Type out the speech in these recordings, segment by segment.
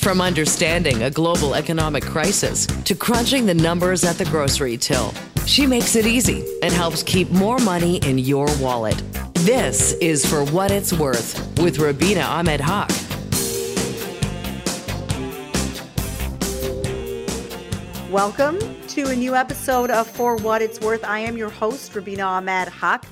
From understanding a global economic crisis to crunching the numbers at the grocery till, she makes it easy and helps keep more money in your wallet. This is For What It's Worth with Rubina Ahmed Haq. Welcome to a new episode of For What It's Worth. I am your host, Rubina Ahmed Haq.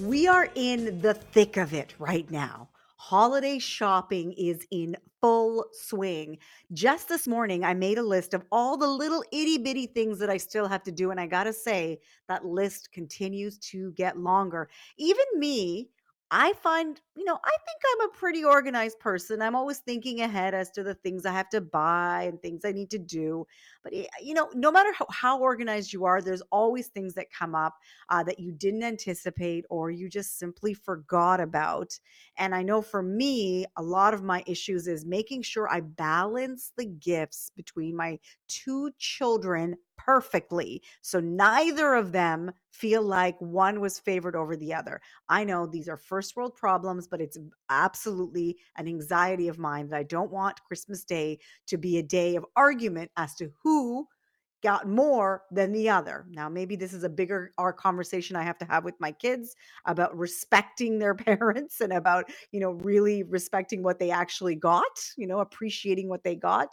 We are in the thick of it right now. Holiday shopping is in full swing. Just this morning, I made a list of all the little itty bitty things that I still have to do. And I got to say, that list continues to get longer. Even me, I find, you know, I think I'm a pretty organized person. I'm always thinking ahead as to the things I have to buy and things I need to do. But, eh, you know, no matter how, how organized you are, there's always things that come up uh, that you didn't anticipate or you just simply forgot about. And I know for me, a lot of my issues is making sure I balance the gifts between my two children perfectly. So neither of them feel like one was favored over the other. I know these are first world problems, but it's absolutely an anxiety of mine that I don't want Christmas Day to be a day of argument as to who got more than the other. Now, maybe this is a bigger our conversation I have to have with my kids about respecting their parents and about, you know, really respecting what they actually got, you know, appreciating what they got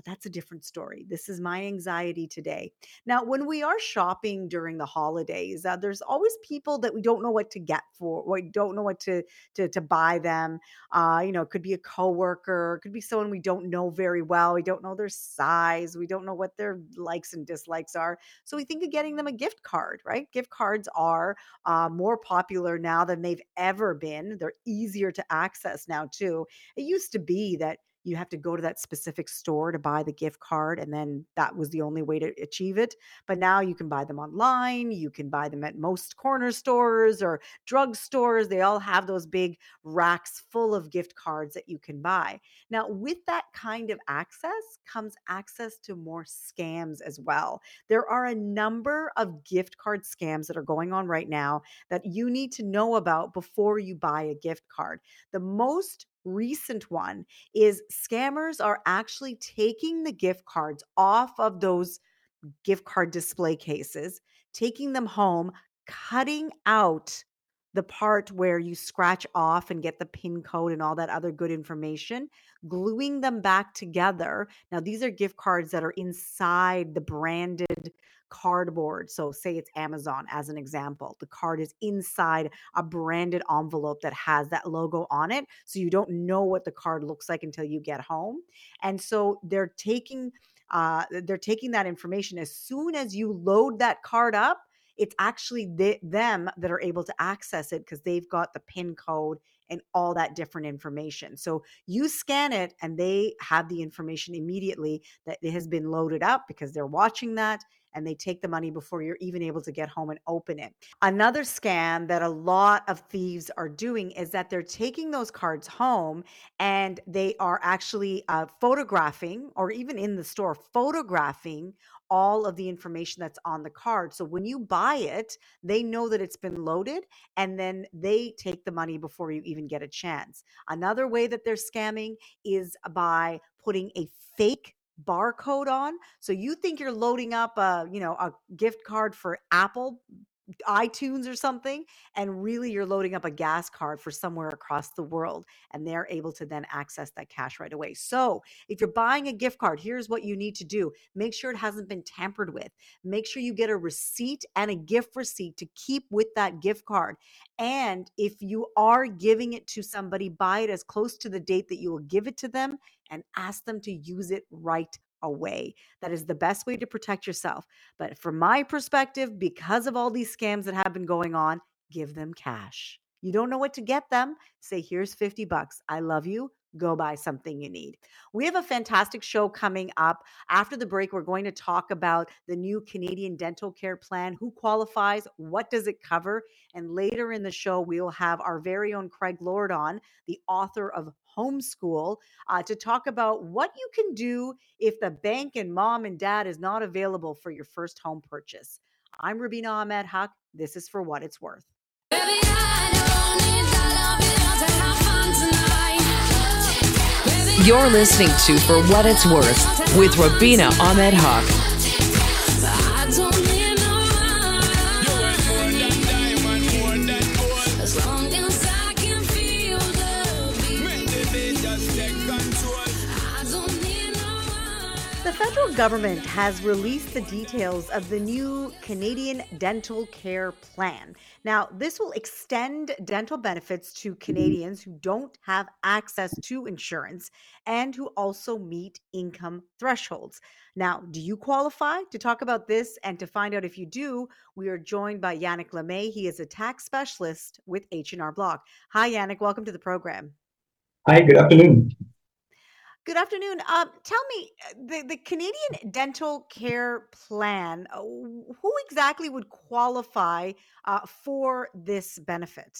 but that's a different story. This is my anxiety today. Now, when we are shopping during the holidays, uh, there's always people that we don't know what to get for, we don't know what to to, to buy them. Uh, you know, it could be a coworker, it could be someone we don't know very well. We don't know their size, we don't know what their likes and dislikes are. So we think of getting them a gift card, right? Gift cards are uh, more popular now than they've ever been. They're easier to access now too. It used to be that you have to go to that specific store to buy the gift card and then that was the only way to achieve it. But now you can buy them online you can buy them at most corner stores or drug stores they all have those big racks full of gift cards that you can buy. Now with that kind of access comes access to more scams as well. There are a number of gift card scams that are going on right now that you need to know about before you buy a gift card. The most recent one is scammers are actually taking the gift cards off of those gift card display cases, taking them home, cutting out the part where you scratch off and get the pin code and all that other good information, gluing them back together. Now, these are gift cards that are inside the branded cardboard. So, say it's Amazon as an example. The card is inside a branded envelope that has that logo on it. So, you don't know what the card looks like until you get home. And so, they're taking uh, they're taking that information as soon as you load that card up it's actually the, them that are able to access it because they've got the pin code and all that different information. So you scan it and they have the information immediately that it has been loaded up because they're watching that and they take the money before you're even able to get home and open it. Another scam that a lot of thieves are doing is that they're taking those cards home and they are actually uh, photographing or even in the store photographing all of the information that's on the card. So when you buy it, they know that it's been loaded and then they take the money before you even get a chance. Another way that they're scamming is by putting a fake barcode on. So you think you're loading up a, you know, a gift card for Apple iTunes or something, and really you're loading up a gas card for somewhere across the world, and they're able to then access that cash right away. So, if you're buying a gift card, here's what you need to do make sure it hasn't been tampered with. Make sure you get a receipt and a gift receipt to keep with that gift card. And if you are giving it to somebody, buy it as close to the date that you will give it to them and ask them to use it right away. That is the best way to protect yourself. But from my perspective, because of all these scams that have been going on, give them cash. You don't know what to get them? Say, here's 50 bucks. I love you. Go buy something you need. We have a fantastic show coming up. After the break, we're going to talk about the new Canadian dental care plan. Who qualifies? What does it cover? And later in the show, we will have our very own Craig Lord on, the author of homeschool uh, to talk about what you can do if the bank and mom and dad is not available for your first home purchase. I'm Rubina Ahmed Haq. This is for what it's worth. Baby, You're listening to For What It's Worth with Rubina Ahmed Haq. Government has released the details of the new Canadian Dental Care Plan. Now, this will extend dental benefits to Canadians who don't have access to insurance and who also meet income thresholds. Now, do you qualify? To talk about this and to find out if you do, we are joined by Yannick Lemay. He is a tax specialist with H&R Block. Hi, Yannick. Welcome to the program. Hi, good afternoon. Good afternoon. Um, tell me, uh, the, the Canadian Dental Care Plan, uh, who exactly would qualify uh, for this benefit?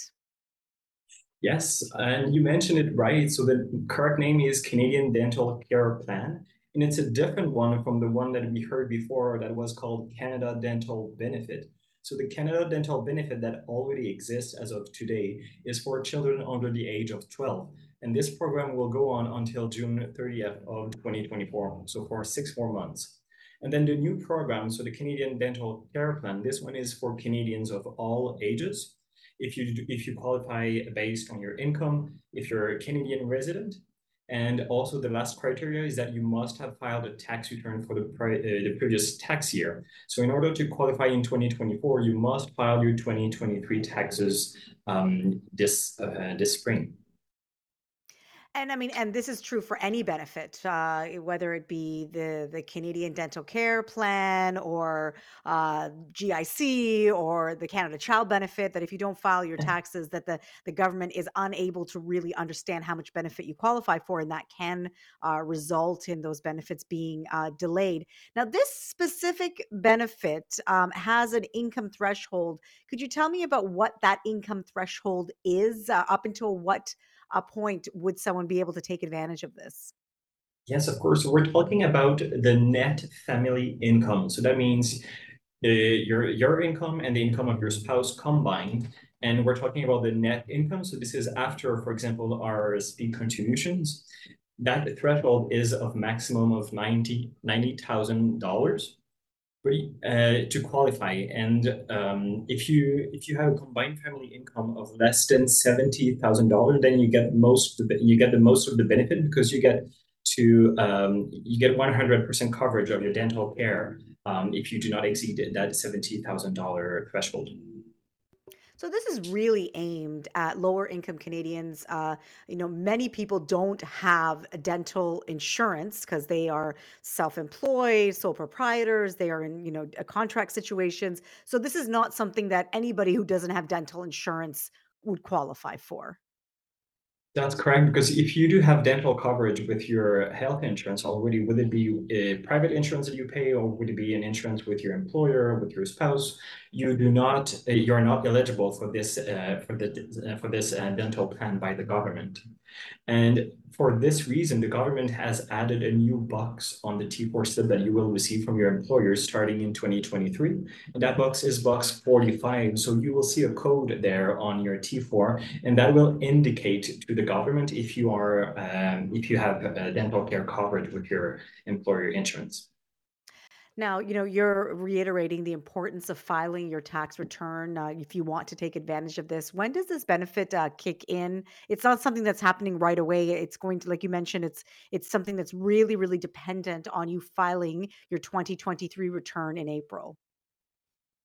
Yes, and you mentioned it right. So the correct name is Canadian Dental Care Plan, and it's a different one from the one that we heard before that was called Canada Dental Benefit. So the Canada Dental Benefit that already exists as of today is for children under the age of 12. And this program will go on until June 30th of 2024, so for six more months. And then the new program, so the Canadian Dental Care Plan, this one is for Canadians of all ages. If you if you qualify based on your income, if you're a Canadian resident, and also the last criteria is that you must have filed a tax return for the, pre- uh, the previous tax year. So in order to qualify in 2024, you must file your 2023 taxes um, this uh, this spring. And I mean, and this is true for any benefit, uh, whether it be the the Canadian Dental Care Plan or uh, GIC or the Canada Child Benefit. That if you don't file your taxes, that the the government is unable to really understand how much benefit you qualify for, and that can uh, result in those benefits being uh, delayed. Now, this specific benefit um, has an income threshold. Could you tell me about what that income threshold is? Uh, up until what a point would someone be able to take advantage of this? Yes, of course. We're talking about the net family income. So that means uh, your your income and the income of your spouse combined. And we're talking about the net income. So this is after, for example, RSP contributions. That threshold is of maximum of $90,000. $90, uh, to qualify. And um, if you if you have a combined family income of less than seventy thousand dollars, then you get most the, you get the most of the benefit because you get to um, you get one hundred percent coverage of your dental care um, if you do not exceed that seventy thousand dollar threshold. So this is really aimed at lower income Canadians. Uh, you know, many people don't have dental insurance because they are self-employed, sole proprietors. They are in you know contract situations. So this is not something that anybody who doesn't have dental insurance would qualify for. That's correct. Because if you do have dental coverage with your health insurance already, would it be a private insurance that you pay, or would it be an insurance with your employer, with your spouse? You do not, uh, you are not eligible for this uh, for the uh, for this uh, dental plan by the government. And for this reason, the government has added a new box on the T4 slip that you will receive from your employer starting in 2023. And that box is box 45. So you will see a code there on your T4, and that will indicate to the government if you are um, if you have dental care coverage with your employer insurance. Now, you know, you're reiterating the importance of filing your tax return uh, if you want to take advantage of this. When does this benefit uh, kick in? It's not something that's happening right away. It's going to, like you mentioned, it's it's something that's really, really dependent on you filing your 2023 return in April.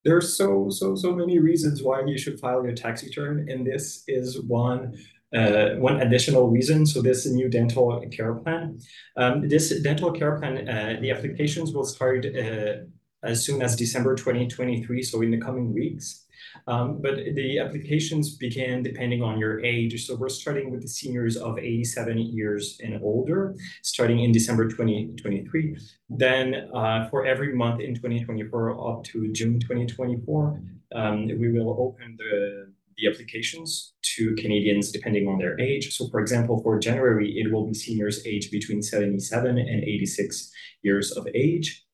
There's so so so many reasons why you should file your tax return, and this is one uh, one additional reason, so this new dental care plan. Um, this dental care plan, uh, the applications will start uh, as soon as December 2023, so in the coming weeks. Um, but the applications begin depending on your age. So we're starting with the seniors of 87 years and older, starting in December 2023. Then uh, for every month in 2024 up to June 2024, um, we will open the the applications to Canadians depending on their age. So, for example, for January, it will be seniors aged between 77 and 86 years of age.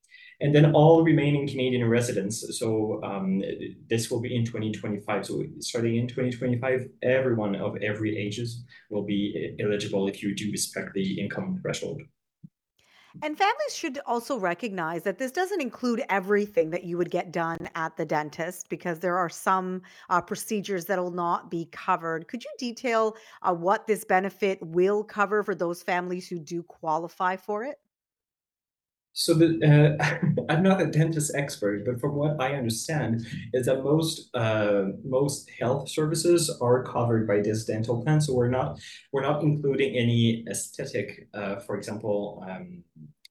and then all remaining Canadian residents. So um, this will be in 2025. So starting in 2025, everyone of every ages will be eligible if you do respect the income threshold. And families should also recognize that this doesn't include everything that you would get done at the dentist because there are some uh, procedures that will not be covered. Could you detail uh, what this benefit will cover for those families who do qualify for it? So the, uh, I'm not a dentist expert, but from what I understand, is that most uh, most health services are covered by this dental plan. So we're not we're not including any aesthetic, uh, for example, um,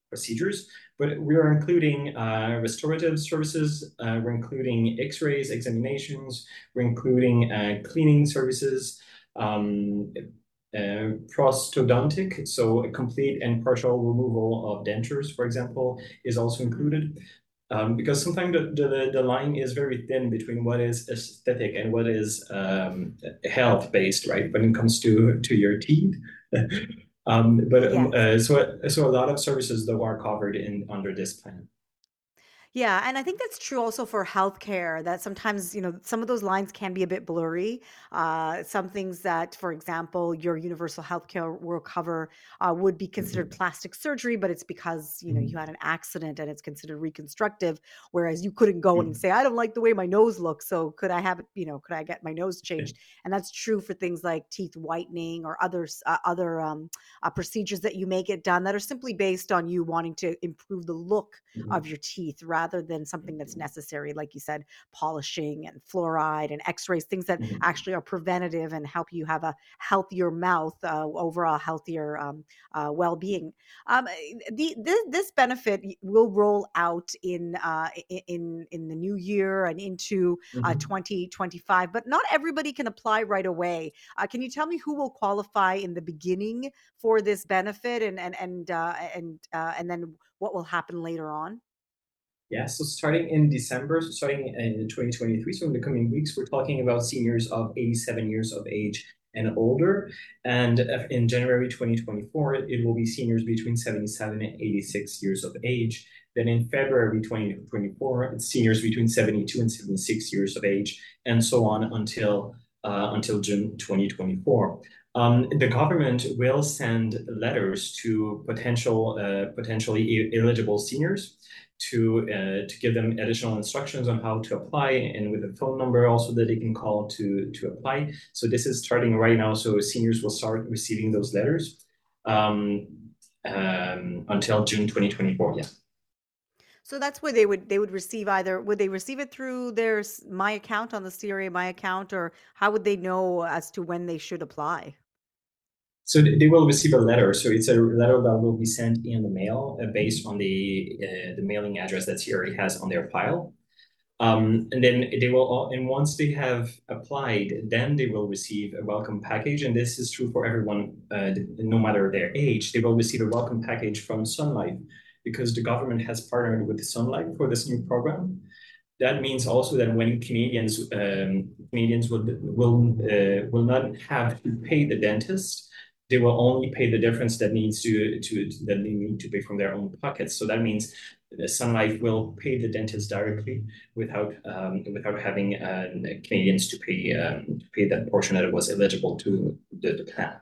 procedures, but we are including uh, restorative services. Uh, we're including X-rays, examinations. We're including uh, cleaning services. Um, uh, prosthodontic, so a complete and partial removal of dentures, for example, is also included. Um, because sometimes the, the, the, line is very thin between what is aesthetic and what is um, health based, right? When it comes to to your teeth. um, but uh, so so a lot of services though are covered in under this plan. Yeah, and I think that's true also for healthcare. That sometimes you know some of those lines can be a bit blurry. Uh, some things that, for example, your universal healthcare will cover uh, would be considered mm-hmm. plastic surgery, but it's because you know you mm-hmm. had an accident and it's considered reconstructive. Whereas you couldn't go and mm-hmm. say, "I don't like the way my nose looks, so could I have it? You know, could I get my nose changed?" And that's true for things like teeth whitening or others uh, other um, uh, procedures that you may get done that are simply based on you wanting to improve the look mm-hmm. of your teeth rather than something that's necessary, like you said, polishing and fluoride and x rays, things that mm-hmm. actually are preventative and help you have a healthier mouth, uh, overall healthier um, uh, well being. Um, eh, the, this, this, benefit will roll out in, uh, in, in the new year and into uh, mm-hmm. 2025, but not everybody can apply right away. Uh, can you tell me who will qualify in the beginning for this benefit and, and, and, uh, and, and then what will happen later on? Yeah, so starting in December, so starting in 2023, so in the coming weeks, we're talking about seniors of 87 years of age and older. And in January 2024, it will be seniors between 77 and 86 years of age. Then in February 2024, it's seniors between 72 and 76 years of age, and so on until uh, until June 2024. Um, the government will send letters to potential uh, potentially eligible seniors to uh, to give them additional instructions on how to apply and with a phone number also that they can call to to apply. So this is starting right now. So seniors will start receiving those letters um, um, until June 2024. Yeah. So that's where they would they would receive either would they receive it through their my account on the CRA my account or how would they know as to when they should apply? So they will receive a letter. So it's a letter that will be sent in the mail uh, based on the uh, the mailing address that CRA has on their file. Um, and then they will, all, and once they have applied, then they will receive a welcome package. And this is true for everyone, uh, no matter their age. They will receive a welcome package from Sun Life because the government has partnered with Sun Life for this new program. That means also that when Canadians um, Canadians will will uh, will not have to pay the dentist, they will only pay the difference that needs to to that they need to pay from their own pockets. So that means Sun Life will pay the dentist directly without um, without having uh, Canadians to pay um, pay that portion that was eligible to the, the plan.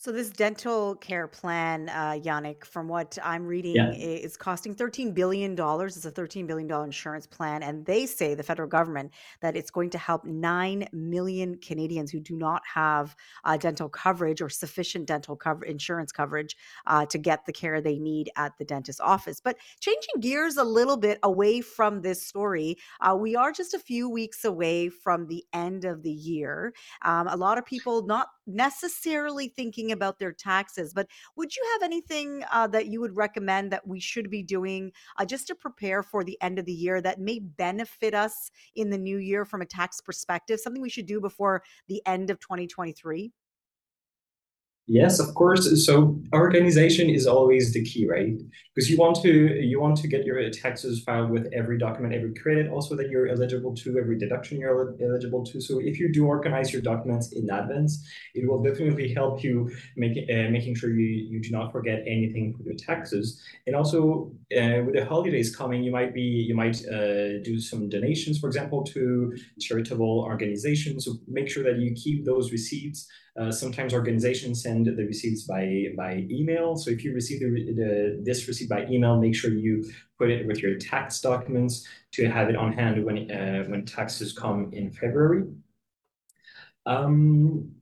So this dental care plan, uh, Yannick, from what I'm reading, yeah. is costing $13 billion. It's a $13 billion insurance plan. And they say, the federal government, that it's going to help 9 million Canadians who do not have uh, dental coverage or sufficient dental cover- insurance coverage uh, to get the care they need at the dentist office. But changing gears a little bit away from this story, uh, we are just a few weeks away from the end of the year. Um, a lot of people not necessarily thinking about their taxes. But would you have anything uh, that you would recommend that we should be doing uh, just to prepare for the end of the year that may benefit us in the new year from a tax perspective? Something we should do before the end of 2023? Yes, of course. So organization is always the key, right? Because you want to you want to get your taxes filed with every document, every credit, also that you're eligible to, every deduction you're eligible to. So if you do organize your documents in advance, it will definitely help you make uh, making sure you you do not forget anything for your taxes. And also uh, with the holidays coming, you might be you might uh, do some donations, for example, to charitable organizations. So make sure that you keep those receipts uh, sometimes organizations send the receipts by by email. So if you receive the, the, this receipt by email, make sure you put it with your tax documents to have it on hand when uh, when taxes come in February. Um,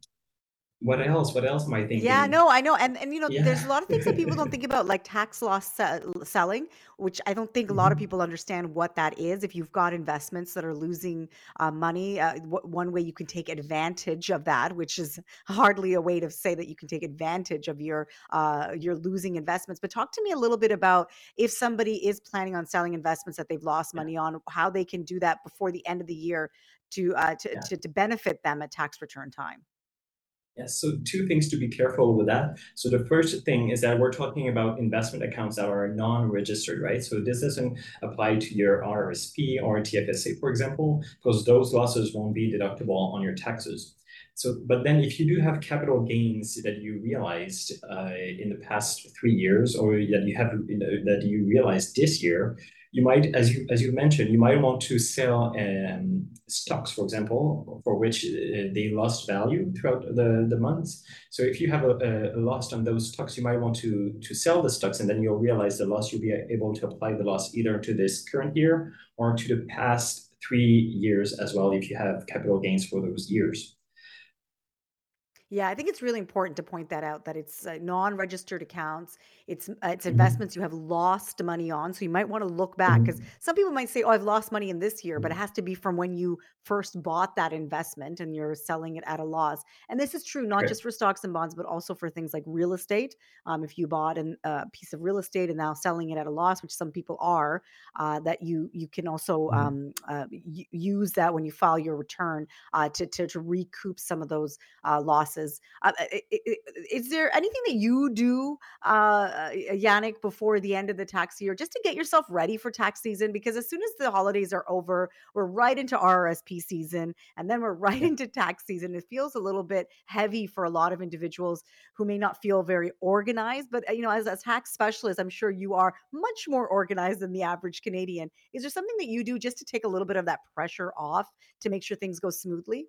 what else? What else am I thinking? Yeah, no, I know. And and you know, yeah. there's a lot of things that people don't think about, like tax loss se- selling, which I don't think a lot of mm-hmm. people understand what that is. If you've got investments that are losing uh, money, uh, w- one way you can take advantage of that, which is hardly a way to say that you can take advantage of your uh, your losing investments. But talk to me a little bit about if somebody is planning on selling investments that they've lost money on, how they can do that before the end of the year to uh, to, yeah. to to benefit them at tax return time. Yes, so two things to be careful with that. So the first thing is that we're talking about investment accounts that are non-registered, right? So this doesn't apply to your RSP or TFSA, for example, because those losses won't be deductible on your taxes. So, but then if you do have capital gains that you realized uh, in the past three years, or that you have that you realized this year, you might, as you as you mentioned, you might want to sell um, stocks, for example, for which uh, they lost value throughout the, the months. So if you have a, a, loss on those stocks, you might want to to sell the stocks, and then you'll realize the loss. You'll be able to apply the loss either to this current year or to the past three years as well, if you have capital gains for those years. Yeah, I think it's really important to point that out that it's uh, non-registered accounts. It's uh, it's mm-hmm. investments you have lost money on, so you might want to look back because mm-hmm. some people might say, "Oh, I've lost money in this year," but it mm-hmm. has to be from when you first bought that investment and you're selling it at a loss. And this is true not just for stocks and bonds, but also for things like real estate. Um, if you bought a uh, piece of real estate and now selling it at a loss, which some people are, uh, that you you can also um, uh, use that when you file your return uh, to, to to recoup some of those losses classes. Uh, is there anything that you do, uh, Yannick, before the end of the tax year, just to get yourself ready for tax season? Because as soon as the holidays are over, we're right into RRSP season, and then we're right into tax season. It feels a little bit heavy for a lot of individuals who may not feel very organized. But uh, you know, as a tax specialist, I'm sure you are much more organized than the average Canadian. Is there something that you do just to take a little bit of that pressure off to make sure things go smoothly?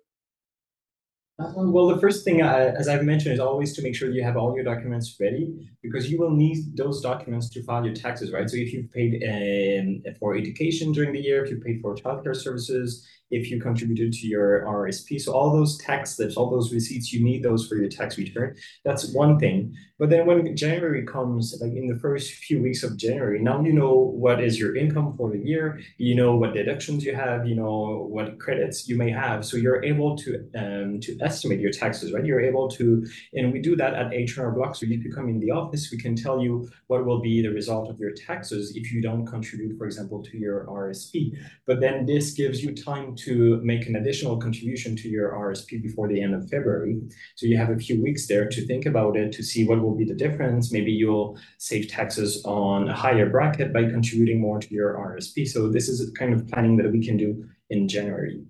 Um, well, the first thing, uh, as I've mentioned, is always to make sure you have all your documents ready because you will need those documents to file your taxes, right? So if you've paid um, for education during the year, if you paid for childcare services, if you contributed to your RSP. So all those tax slips, all those receipts, you need those for your tax return. That's one thing. But then when January comes, like in the first few weeks of January, now you know what is your income for the year. You know what deductions you have. You know what credits you may have. So you're able to um, to estimate your taxes, right? You're able to, and we do that at H&R Block. So if you come in the office, we can tell you what will be the result of your taxes if you don't contribute, for example, to your RSP. But then this gives you time to make an additional contribution to your RSP before the end of February. So you have a few weeks there to think about it, to see what will be the difference. Maybe you'll save taxes on a higher bracket by contributing more to your RSP. So this is kind of planning that we can do in January.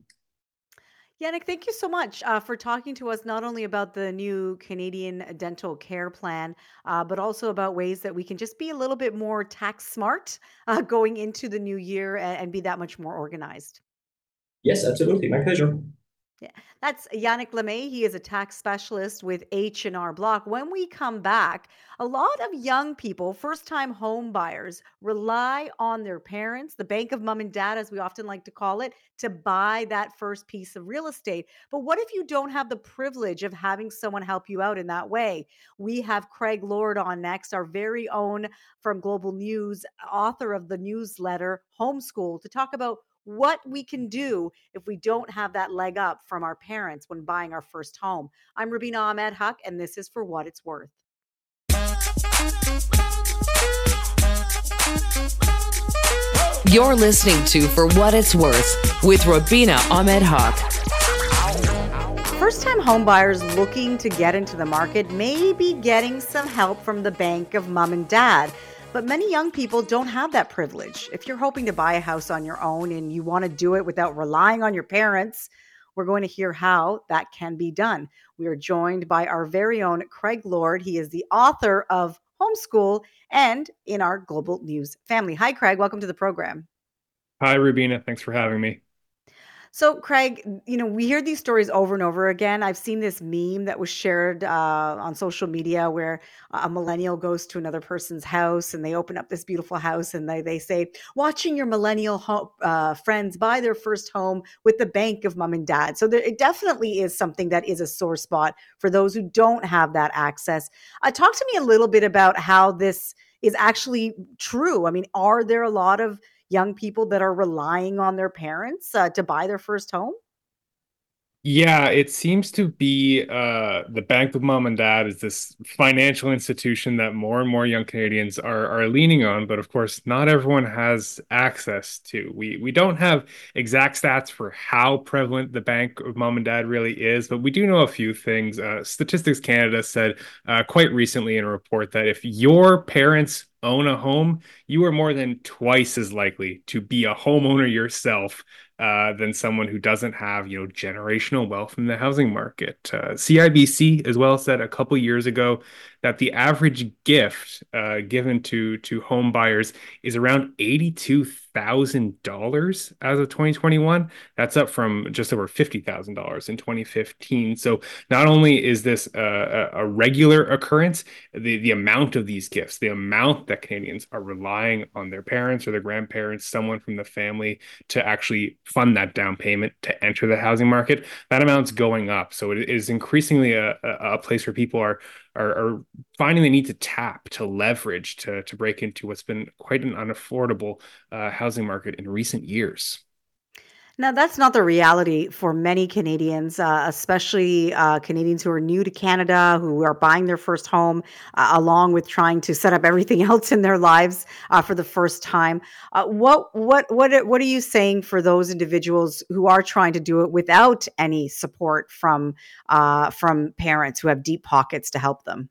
Yannick, thank you so much uh, for talking to us not only about the new Canadian dental care plan, uh, but also about ways that we can just be a little bit more tax smart uh, going into the new year and, and be that much more organized. Yes, absolutely. My pleasure. Yeah, that's Yannick Lemay. He is a tax specialist with H&R Block. When we come back, a lot of young people, first-time home buyers, rely on their parents, the bank of mom and dad, as we often like to call it, to buy that first piece of real estate. But what if you don't have the privilege of having someone help you out in that way? We have Craig Lord on next, our very own from Global News, author of the newsletter Homeschool, to talk about what we can do if we don't have that leg up from our parents when buying our first home. I'm Rubina Ahmed Haq, and this is For What It's Worth. You're listening to For What It's Worth with Rubina Ahmed Haq. First time homebuyers looking to get into the market may be getting some help from the bank of mom and dad. But many young people don't have that privilege. If you're hoping to buy a house on your own and you want to do it without relying on your parents, we're going to hear how that can be done. We are joined by our very own Craig Lord. He is the author of Homeschool and in our Global News family. Hi, Craig. Welcome to the program. Hi, Rubina. Thanks for having me. So, Craig, you know, we hear these stories over and over again. I've seen this meme that was shared uh, on social media where a millennial goes to another person's house and they open up this beautiful house and they, they say, watching your millennial ho- uh, friends buy their first home with the bank of mom and dad. So, there, it definitely is something that is a sore spot for those who don't have that access. Uh, talk to me a little bit about how this is actually true. I mean, are there a lot of young people that are relying on their parents uh, to buy their first home? Yeah, it seems to be uh, the Bank of Mom and Dad is this financial institution that more and more young Canadians are are leaning on, but of course, not everyone has access to. We we don't have exact stats for how prevalent the Bank of Mom and Dad really is, but we do know a few things. Uh, Statistics Canada said uh, quite recently in a report that if your parents own a home, you are more than twice as likely to be a homeowner yourself uh, than someone who doesn't have, you know, generational wealth in the housing market. Uh, CIBC as well said a couple years ago that the average gift uh, given to to home buyers is around eighty two thousand dollars as of 2021. That's up from just over fifty thousand dollars in 2015. So not only is this a, a, regular occurrence, the the amount of these gifts, the amount that Canadians are relying on their parents or their grandparents, someone from the family to actually fund that down payment to enter the housing market, that amount's going up. So it is increasingly a, a place where people are are, are finding they need to tap to leverage to to break into what's been quite an unaffordable uh, housing market in recent years. Now, that's not the reality for many Canadians, uh, especially uh, Canadians who are new to Canada, who are buying their first home, uh, along with trying to set up everything else in their lives uh, for the first time. Uh, what what what what are you saying for those individuals who are trying to do it without any support from uh, from parents who have deep pockets to help them?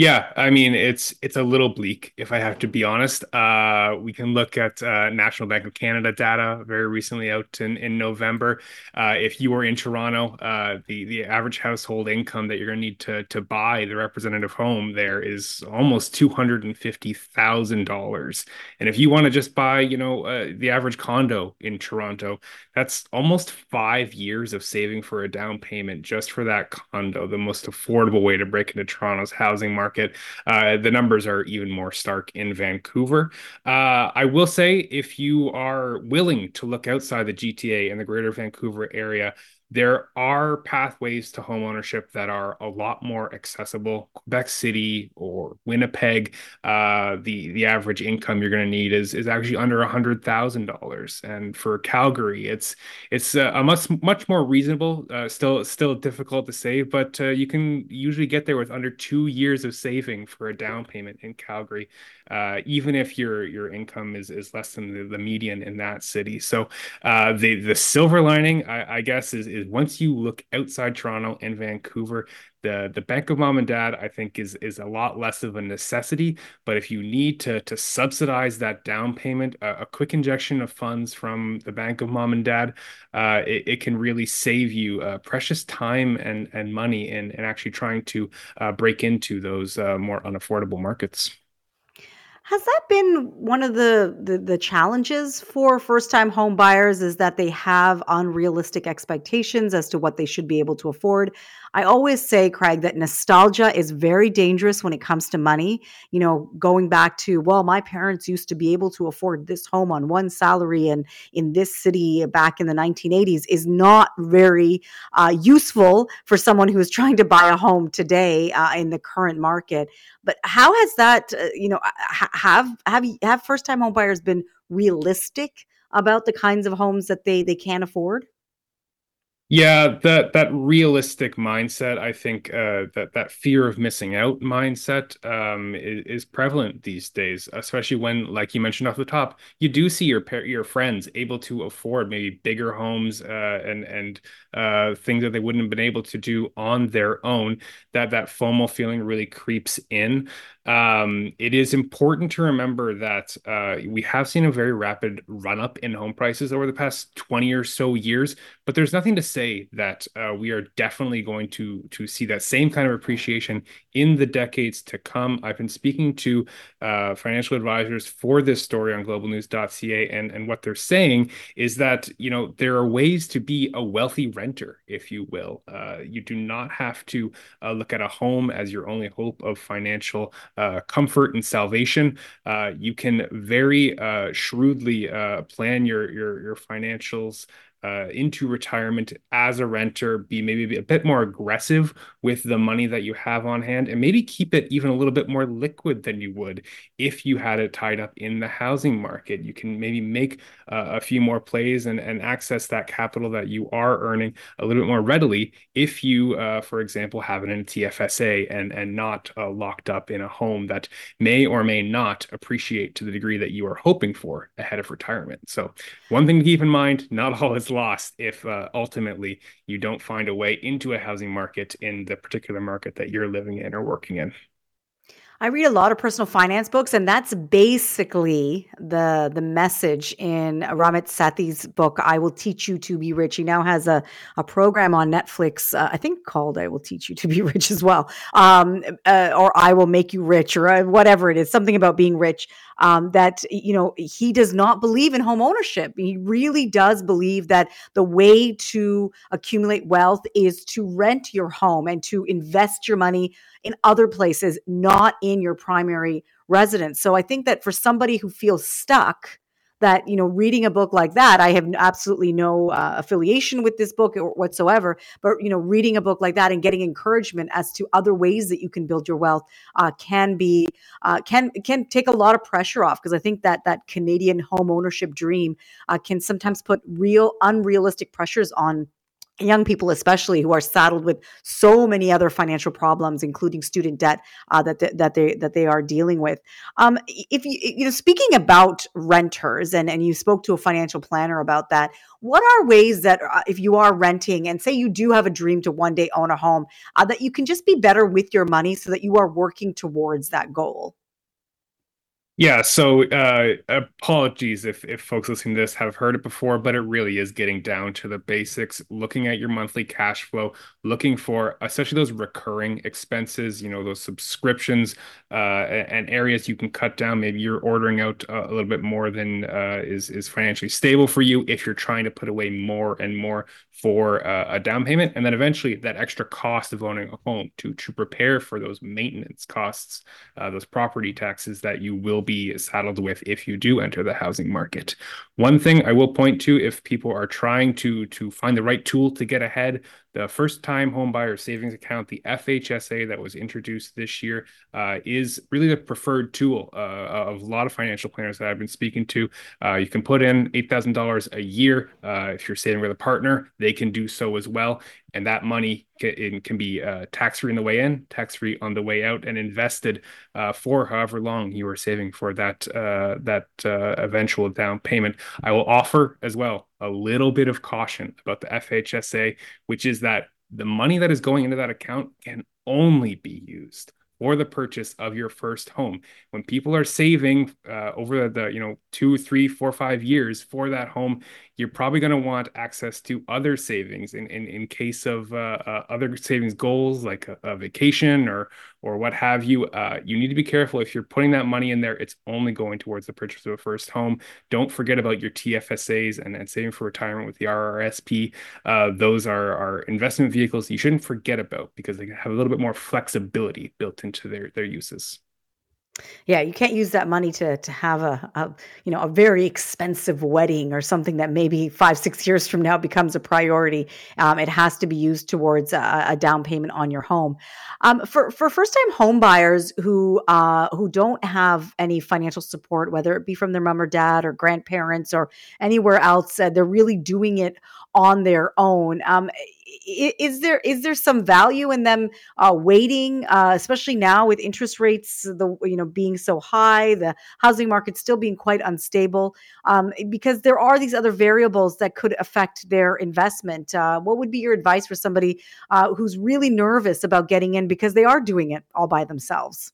Yeah, I mean it's it's a little bleak if I have to be honest. Uh, we can look at uh, National Bank of Canada data very recently out in in November. Uh, if you are in Toronto, uh, the the average household income that you're going to need to to buy the representative home there is almost two hundred and fifty thousand dollars. And if you want to just buy, you know, uh, the average condo in Toronto, that's almost five years of saving for a down payment just for that condo. The most affordable way to break into Toronto's housing market market. Uh, the numbers are even more stark in Vancouver. Uh, I will say, if you are willing to look outside the GTA and the greater Vancouver area, there are pathways to homeownership that are a lot more accessible. Quebec City or Winnipeg, uh, the the average income you're going to need is is actually under a hundred thousand dollars, and for Calgary, it's it's uh, a much much more reasonable. Uh, still still difficult to save, but uh, you can usually get there with under two years of saving for a down payment in Calgary, uh, even if your your income is is less than the, the median in that city. So uh, the the silver lining, I, I guess, is is once you look outside Toronto and Vancouver, the the bank of mom and dad I think is is a lot less of a necessity. But if you need to to subsidize that down payment, a, a quick injection of funds from the bank of mom and dad, uh, it, it, can really save you uh, precious time and and money in in actually trying to uh, break into those uh, more unaffordable markets. Has that been one of the, the, the challenges for first time home buyers is that they have unrealistic expectations as to what they should be able to afford? I always say, Craig, that nostalgia is very dangerous when it comes to money. You know, going back to, well, my parents used to be able to afford this home on one salary and in this city back in the 1980s is not very uh, useful for someone who is trying to buy a home today uh, in the current market. But how has that, uh, you know, have have have first time home buyers been realistic about the kinds of homes that they they can afford? Yeah, that that realistic mindset, I think uh, that that fear of missing out mindset um, is, is prevalent these days, especially when, like you mentioned off the top, you do see your your friends able to afford maybe bigger homes uh, and and uh, things that they wouldn't have been able to do on their own. That that FOMO feeling really creeps in. Um, it is important to remember that uh, we have seen a very rapid run up in home prices over the past 20 or so years, but there's nothing to say that uh, we are definitely going to to see that same kind of appreciation in the decades to come. I've been speaking to uh, financial advisors for this story on globalnews.ca, and and what they're saying is that you know there are ways to be a wealthy renter, if you will. Uh, you do not have to uh, look at a home as your only hope of financial uh, comfort and salvation. Uh, you can very uh, shrewdly uh, plan your your your financials uh, into retirement as a renter, be maybe a bit more aggressive with the money that you have on hand, and maybe keep it even a little bit more liquid than you would if you had it tied up in the housing market. You can maybe make uh, a few more plays and, and access that capital that you are earning a little bit more readily if you, uh, for example, have it in a TFSA and, and not uh, locked up in a home that may or may not appreciate to the degree that you are hoping for ahead of retirement. So, one thing to keep in mind not all is lost if uh, ultimately you don't find a way into a housing market in the particular market that you're living in or working in. I read a lot of personal finance books, and that's basically the the message in Ramit Sethi's book. I will teach you to be rich. He now has a a program on Netflix, uh, I think called "I Will Teach You to Be Rich" as well, um, uh, or "I Will Make You Rich," or uh, whatever it is, something about being rich. Um, that you know he does not believe in home ownership. He really does believe that the way to accumulate wealth is to rent your home and to invest your money in other places, not in your primary residence. So I think that for somebody who feels stuck, that you know reading a book like that i have absolutely no uh, affiliation with this book whatsoever but you know reading a book like that and getting encouragement as to other ways that you can build your wealth uh, can be uh, can can take a lot of pressure off because i think that that canadian home ownership dream uh, can sometimes put real unrealistic pressures on young people especially who are saddled with so many other financial problems including student debt uh, that, they, that they that they are dealing with. Um, if you you know speaking about renters and and you spoke to a financial planner about that what are ways that uh, if you are renting and say you do have a dream to one day own a home uh, that you can just be better with your money so that you are working towards that goal yeah, so uh, apologies if, if folks listening to this have heard it before, but it really is getting down to the basics, looking at your monthly cash flow, looking for especially those recurring expenses, you know, those subscriptions uh, and areas you can cut down. Maybe you're ordering out a little bit more than uh, is, is financially stable for you if you're trying to put away more and more for uh, a down payment. And then eventually that extra cost of owning a home to, to prepare for those maintenance costs, uh, those property taxes that you will be saddled with if you do enter the housing market. One thing I will point to if people are trying to to find the right tool to get ahead, the first time home buyer savings account, the FHSA that was introduced this year, uh, is really the preferred tool uh, of a lot of financial planners that I've been speaking to. Uh, you can put in $8,000 a year. Uh, if you're saving with a partner, they can do so as well and that money can, can be uh, tax free on the way in, tax free on the way out, and invested uh, for however long you are saving for that uh, that uh, eventual down payment. I will offer as well a little bit of caution about the FHSA, which is that the money that is going into that account can only be used for the purchase of your first home. When people are saving uh, over the, you know two, three, four, five years for that home, you're probably going to want access to other savings in in, in case of uh, uh, other savings goals like a, a, vacation or or what have you. Uh, you need to be careful if you're putting that money in there. It's only going towards the purchase of a first home. Don't forget about your TFSAs and, and saving for retirement with the RRSP. Uh, those are investment vehicles you shouldn't forget about because they can have a little bit more flexibility built into their their uses. Yeah, you can't use that money to to have a, a you know a very expensive wedding or something that maybe five six years from now becomes a priority. Um, it has to be used towards a, a down payment on your home. Um, for for first time home buyers who uh, who don't have any financial support, whether it be from their mom or dad or grandparents or anywhere else, uh, they're really doing it on their own. Um, is there is there some value in them uh, waiting, uh, especially now with interest rates the you know being so high, the housing market still being quite unstable, um, because there are these other variables that could affect their investment. Uh, what would be your advice for somebody uh, who's really nervous about getting in because they are doing it all by themselves?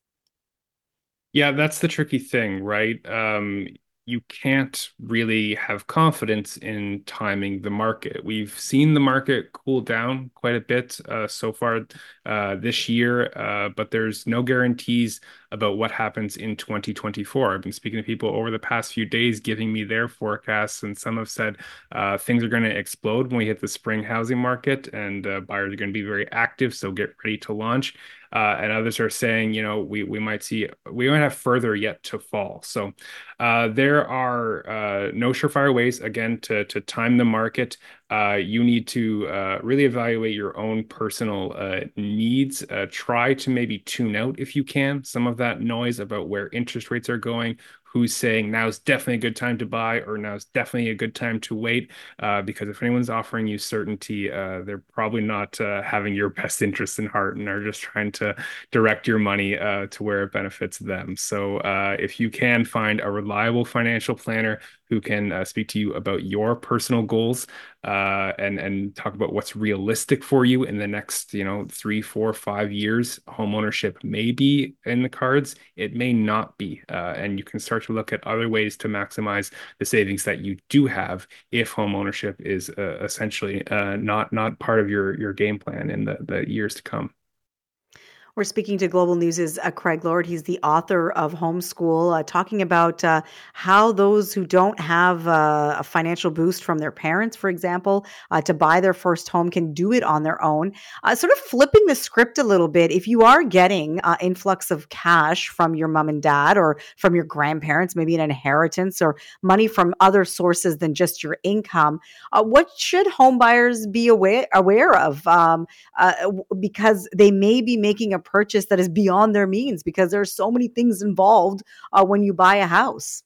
Yeah, that's the tricky thing, right? Um, you can't really have confidence in timing the market. We've seen the market cool down quite a bit uh, so far uh, this year, uh, but there's no guarantees about what happens in 2024. I've been speaking to people over the past few days, giving me their forecasts, and some have said uh, things are going to explode when we hit the spring housing market, and uh, buyers are going to be very active. So get ready to launch. Uh, and others are saying, you know, we we might see we might have further yet to fall. So uh, there are uh, no surefire ways again to to time the market. Uh, you need to uh, really evaluate your own personal needs. try to maybe tune out if you can some of that noise about where interest rates are going, who's saying now's definitely a good time to buy or now's definitely a good time to wait. Uh, because if anyone's offering you certainty, uh, they're probably not uh, having your best interest in heart and are just trying to direct your money uh, to where it benefits them. So uh, if you can find a reliable financial planner who can uh, speak to you about your personal goals uh, and and talk about what's realistic for you in the next you know three four five years. Home ownership may be in the cards. It may not be uh, and you can start to look at other ways to maximize the savings that you do have if home ownership is uh, essentially uh, not not part of your your game plan in the, the years to come we're speaking to Global News' uh, Craig Lord. He's the author of Homeschool, uh, talking about uh, how those who don't have uh, a financial boost from their parents, for example, uh, to buy their first home can do it on their own. Uh, sort of flipping the script a little bit. If you are getting influx of cash from your mom and dad or from your grandparents, maybe an inheritance or money from other sources than just your income, what should home buyers be aware aware of? Um, because they may be making a purchase that is beyond their means because there's so many things involved uh, when you buy a house.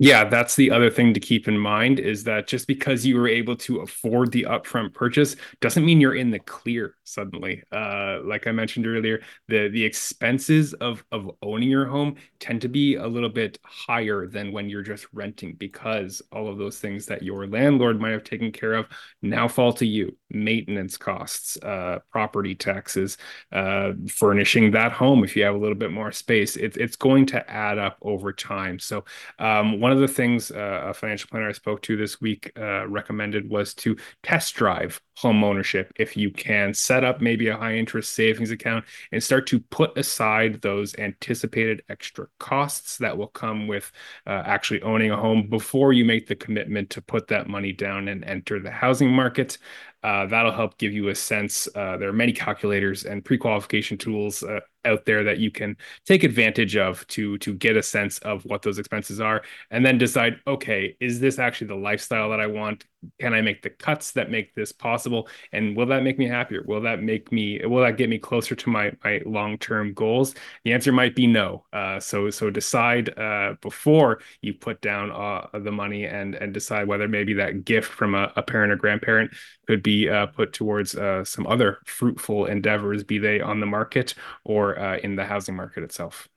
Yeah, that's the other thing to keep in mind is that just because you were able to afford the upfront purchase doesn't mean you're in the clear suddenly. Uh, like I mentioned earlier, the the expenses of of owning your home tend to be a little bit higher than when you're just renting because all of those things that your landlord might have taken care of now fall to you. Maintenance costs, uh, property taxes, uh, furnishing that home if you have a little bit more space. It, it's going to add up over time. So um, one of the things uh, a financial planner I spoke to this week uh, recommended was to test drive home ownership if you can set up maybe a high interest savings account and start to put aside those anticipated extra costs that will come with uh, actually owning a home before you make the commitment to put that money down and enter the housing market uh, that'll help give you a sense. Uh, there are many calculators and pre-qualification tools uh, out there that you can take advantage of to to get a sense of what those expenses are, and then decide, okay, is this actually the lifestyle that I want? Can I make the cuts that make this possible? And will that make me happier? Will that make me? Will that get me closer to my my long term goals? The answer might be no. Uh, so so decide uh, before you put down uh, the money and and decide whether maybe that gift from a, a parent or grandparent could be uh, put towards uh, some other fruitful endeavors, be they on the market or uh, in the housing market itself.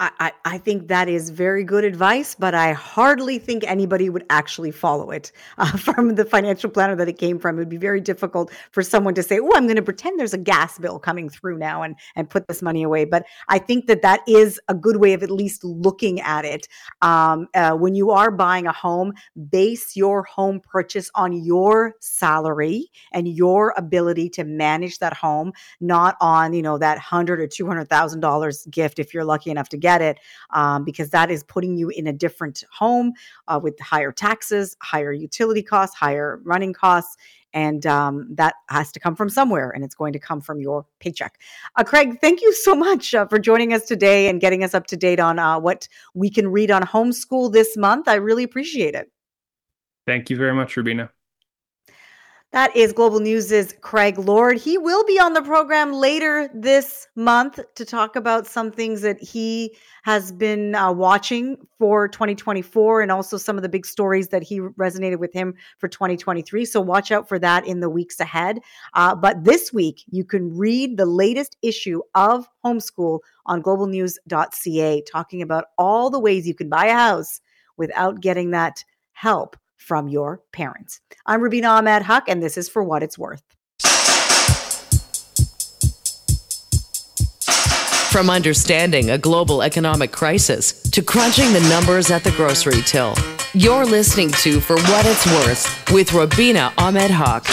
I, I think that is very good advice, but I hardly think anybody would actually follow it uh, from the financial planner that it came from. It would be very difficult for someone to say, "Oh, I'm going to pretend there's a gas bill coming through now and and put this money away." But I think that that is a good way of at least looking at it. Um, uh, when you are buying a home, base your home purchase on your salary and your ability to manage that home, not on you know that hundred or two hundred thousand dollars gift if you're lucky enough to get get it um, because that is putting you in a different home uh, with higher taxes, higher utility costs, higher running costs. and um, that has to come from somewhere, and it's going to come from your paycheck. Uh, Craig, thank you so much uh, for joining us today and getting us up to date on uh, what we can read on homeschool this month. I really appreciate it. Thank you very much, Rubina. That is Global News' Craig Lord. He will be on the program later this month to talk about some things that he has been uh, watching for 2024 and also some of the big stories that he resonated with him for 2023. So watch out for that in the weeks ahead. Uh, but this week, you can read the latest issue of Homeschool on globalnews.ca, talking about all the ways you can buy a house without getting that help from your parents. I'm Rubina Ahmed Haq, and this is For What It's Worth. From understanding a global economic crisis to crunching the numbers at the grocery till, you're listening to For What It's Worth with Rubina Ahmed Haq.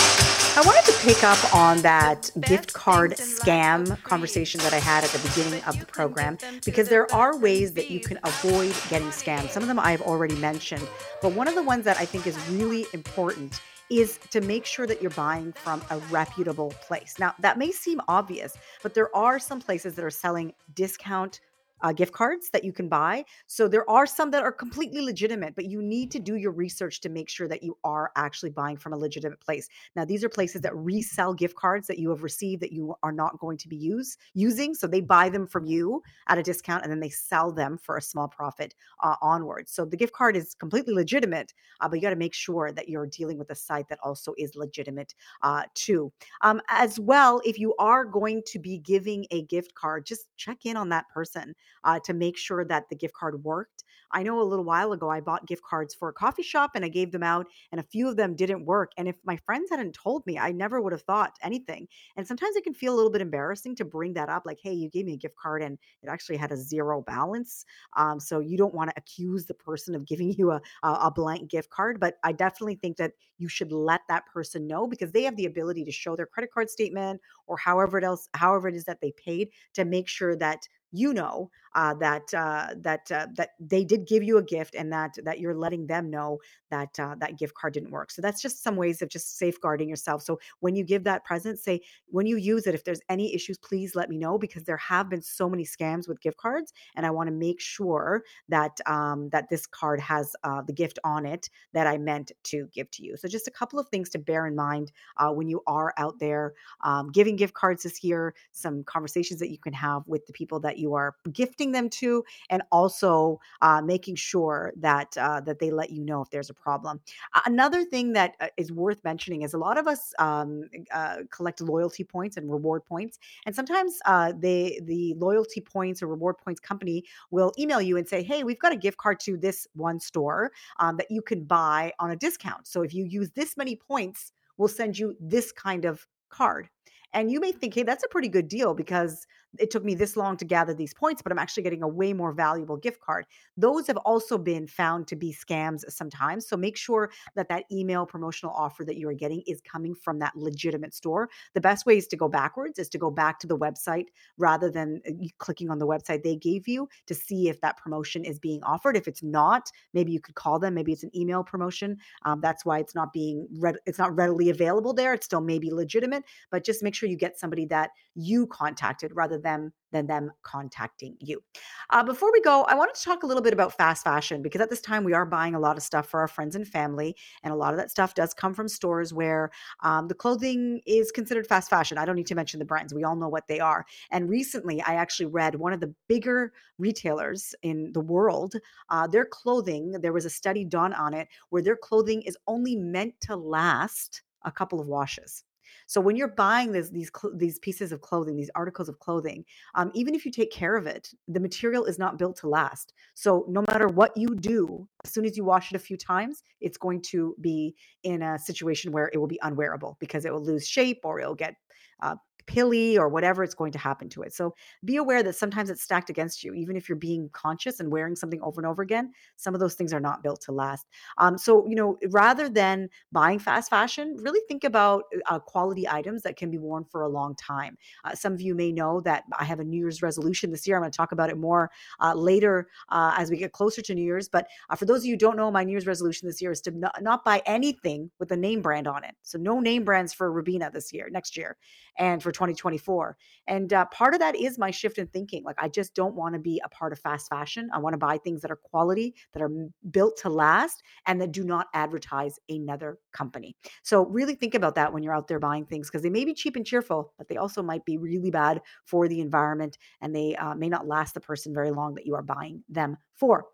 I wanted to pick up on that gift card scam conversation that I had at the beginning of the program because there are ways that you can avoid getting scammed. Some of them I've already mentioned, but one of the ones that I think is really important is to make sure that you're buying from a reputable place. Now, that may seem obvious, but there are some places that are selling discount uh, gift cards that you can buy. So there are some that are completely legitimate, but you need to do your research to make sure that you are actually buying from a legitimate place. Now, these are places that resell gift cards that you have received that you are not going to be use, using. So they buy them from you at a discount and then they sell them for a small profit uh, onwards. So the gift card is completely legitimate, uh, but you got to make sure that you're dealing with a site that also is legitimate uh, too. Um, as well, if you are going to be giving a gift card, just check in on that person uh, to make sure that the gift card worked. I know a little while ago I bought gift cards for a coffee shop and I gave them out, and a few of them didn't work. And if my friends hadn't told me, I never would have thought anything. And sometimes it can feel a little bit embarrassing to bring that up, like, hey, you gave me a gift card and it actually had a zero balance. Um, so you don't want to accuse the person of giving you a, a blank gift card. But I definitely think that you should let that person know because they have the ability to show their credit card statement or however it else, however it is that they paid to make sure that you know uh, that uh, that uh, that they did give you a gift and that that you're letting them know that uh, that gift card didn't work. So that's just some ways of just safeguarding yourself. So when you give that present, say when you use it, if there's any issues, please let me know because there have been so many scams with gift cards, and I want to make sure that um, that this card has uh, the gift on it that I meant to give to you. So just a couple of things to bear in mind uh, when you are out there um, giving gift cards this year. Some conversations that you can have with the people that you are gifting them to, and also uh, making sure that uh, that they let you know if there's a problem. Another thing that uh, worth mentioning is a lot of us um, uh, collect loyalty points and reward points, and sometimes uh, they the loyalty points or reward points company will email you and say, "Hey, we've got a gift card to this one store um, that you can buy on a discount. So if you use this many points, we'll send you this kind of card." And you may think, hey, that's a pretty good deal because it took me this long to gather these points, but I'm actually getting a way more valuable gift card. Those have also been found to be scams sometimes. So make sure that that email promotional offer that you are getting is coming from that legitimate store. The best way is to go backwards, is to go back to the website rather than uh, clicking on the website they gave you to see if that promotion is being offered. If it's not, maybe you could call them. Maybe it's an email promotion. Um, that's why it's not being read. It's not readily available there. It's still maybe legitimate, but just make sure you get somebody that you contacted rather them than them contacting you. Uh, before we go, I wanted to talk a little bit about fast fashion because at this time we are buying a lot of stuff for our friends and family, and a lot of that stuff does come from stores where um, the clothing is considered fast fashion. I don't need to mention the brands; we all know what they are. And recently, I actually read one of the bigger retailers in the world. Uh, their clothing, there was a study done on it where their clothing is only meant to last a couple of washes. So when you're buying this, these these pieces of clothing, these articles of clothing, um, even if you take care of it, the material is not built to last. So no matter what you do, as soon as you wash it a few times, it's going to be in a situation where it will be unwearable because it will lose shape or it'll get uh, pilly or whatever, it's going to happen to it. So be aware that sometimes it's stacked against you, even if you're being conscious and wearing something over and over again. Some of those things are not built to last. Um, so, you know, rather than buying fast fashion, really think about uh, quality items that can be worn for a long time. Uh, some of you may know that I have a New Year's resolution this year. I'm going to talk about it more uh, later uh, as we get closer to New Year's. But uh, for those of you who don't know, my New Year's resolution this year is to not, not buy anything with a name brand on it. So no name brands for Rubina this year, next year, and for 2024. And uh, part of that is my shift in thinking. Like I just don't want to be a part of fast fashion. I want to buy things that are quality, that are built to last, and that do not advertise another company. So really think about that when you're out there buying things because they may be cheap and cheerful, but they also might be really bad for the environment and they uh, may not last the person very long that you are buying them for.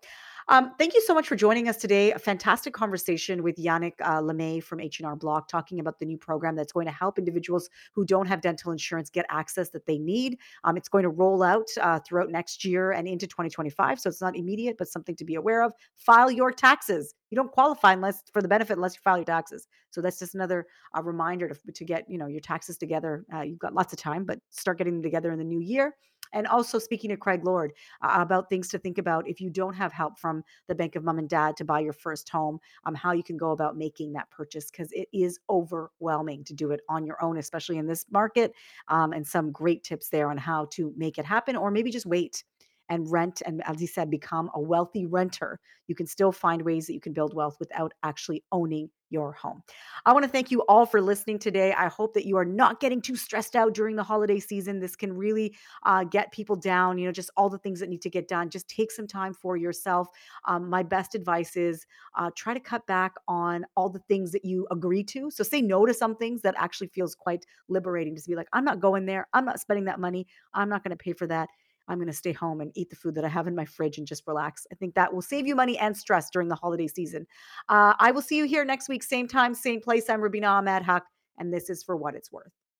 Um, thank you so much for joining us today. A fantastic conversation with Yannick uh, Lemay from H&R Block talking about the new program that's going to help individuals who don't have dental insurance get access that they need. Um, it's going to roll out uh, throughout next year and into 2025, so it's not immediate, but something to be aware of. File your taxes. You don't qualify unless for the benefit unless you file your taxes. So that's just another uh, reminder to, to get you know your taxes together. Uh, you've got lots of time, but start getting them together in the new year. And also speaking to Craig Lord uh, about things to think about if you don't have help from the Bank of Mom and Dad to buy your first home, um, how you can go about making that purchase because it is overwhelming to do it on your own, especially in this market. Um, and some great tips there on how to make it happen, or maybe just wait and rent and as he said become a wealthy renter you can still find ways that you can build wealth without actually owning your home. I want to thank you all for listening today. I hope that you are not getting too stressed out during the holiday season. This can really uh, get people down you know just all the things that need to get done. Just take some time for yourself. Um, my best advice is uh, try to cut back on all the things that you agree to. So say no to some things that actually feels quite liberating. To be like i'm not going there. I'm not spending that money. I'm not going to pay for that I'm going to stay home and eat the food that I have in my fridge and just relax. I think that will save you money and stress during the holiday season. Uh, I will see you here next week, same time, same place. I'm Rubina Ahmed Haq, and this is for what it's worth.